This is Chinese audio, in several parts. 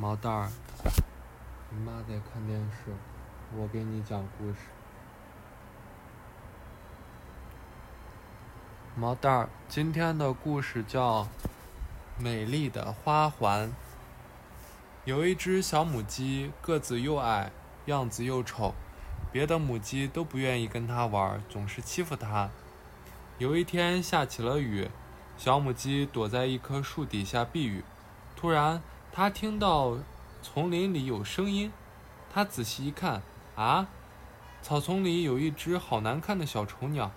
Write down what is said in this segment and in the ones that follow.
毛蛋儿，你妈在看电视，我给你讲故事。毛蛋儿，今天的故事叫《美丽的花环》。有一只小母鸡，个子又矮，样子又丑，别的母鸡都不愿意跟它玩，总是欺负它。有一天下起了雨，小母鸡躲在一棵树底下避雨，突然。他听到丛林里有声音，他仔细一看，啊，草丛里有一只好难看的小丑鸟，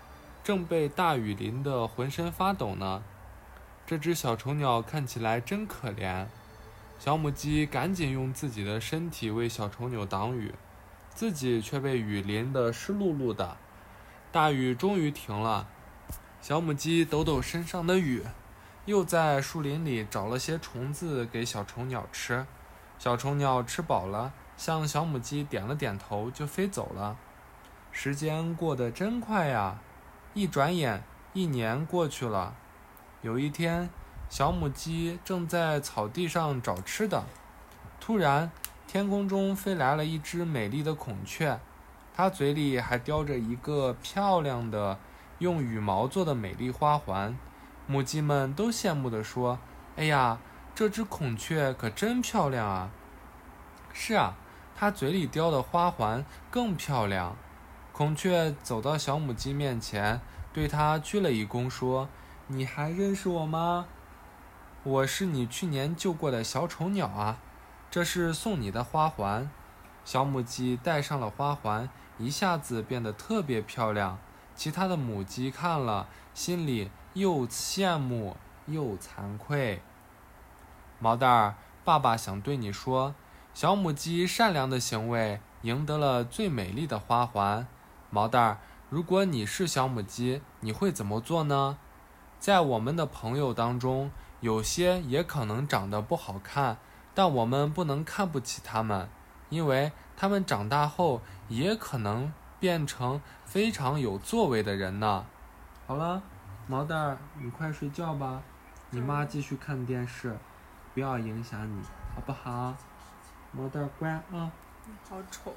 正被大雨淋得浑身发抖呢。这只小丑鸟看起来真可怜。小母鸡赶紧用自己的身体为小丑鸟挡雨，自己却被雨淋得湿漉漉的。大雨终于停了，小母鸡抖抖身上的雨。又在树林里找了些虫子给小虫鸟吃，小虫鸟吃饱了，向小母鸡点了点头，就飞走了。时间过得真快呀，一转眼一年过去了。有一天，小母鸡正在草地上找吃的，突然，天空中飞来了一只美丽的孔雀，它嘴里还叼着一个漂亮的用羽毛做的美丽花环。母鸡们都羡慕地说：“哎呀，这只孔雀可真漂亮啊！”是啊，它嘴里叼的花环更漂亮。孔雀走到小母鸡面前，对它鞠了一躬，说：“你还认识我吗？我是你去年救过的小丑鸟啊！这是送你的花环。”小母鸡戴上了花环，一下子变得特别漂亮。其他的母鸡看了，心里……又羡慕又惭愧，毛蛋儿，爸爸想对你说，小母鸡善良的行为赢得了最美丽的花环。毛蛋儿，如果你是小母鸡，你会怎么做呢？在我们的朋友当中，有些也可能长得不好看，但我们不能看不起他们，因为他们长大后也可能变成非常有作为的人呢。好了。毛蛋儿，你快睡觉吧，你妈继续看电视，不要影响你，好不好？毛蛋儿乖啊。你好丑。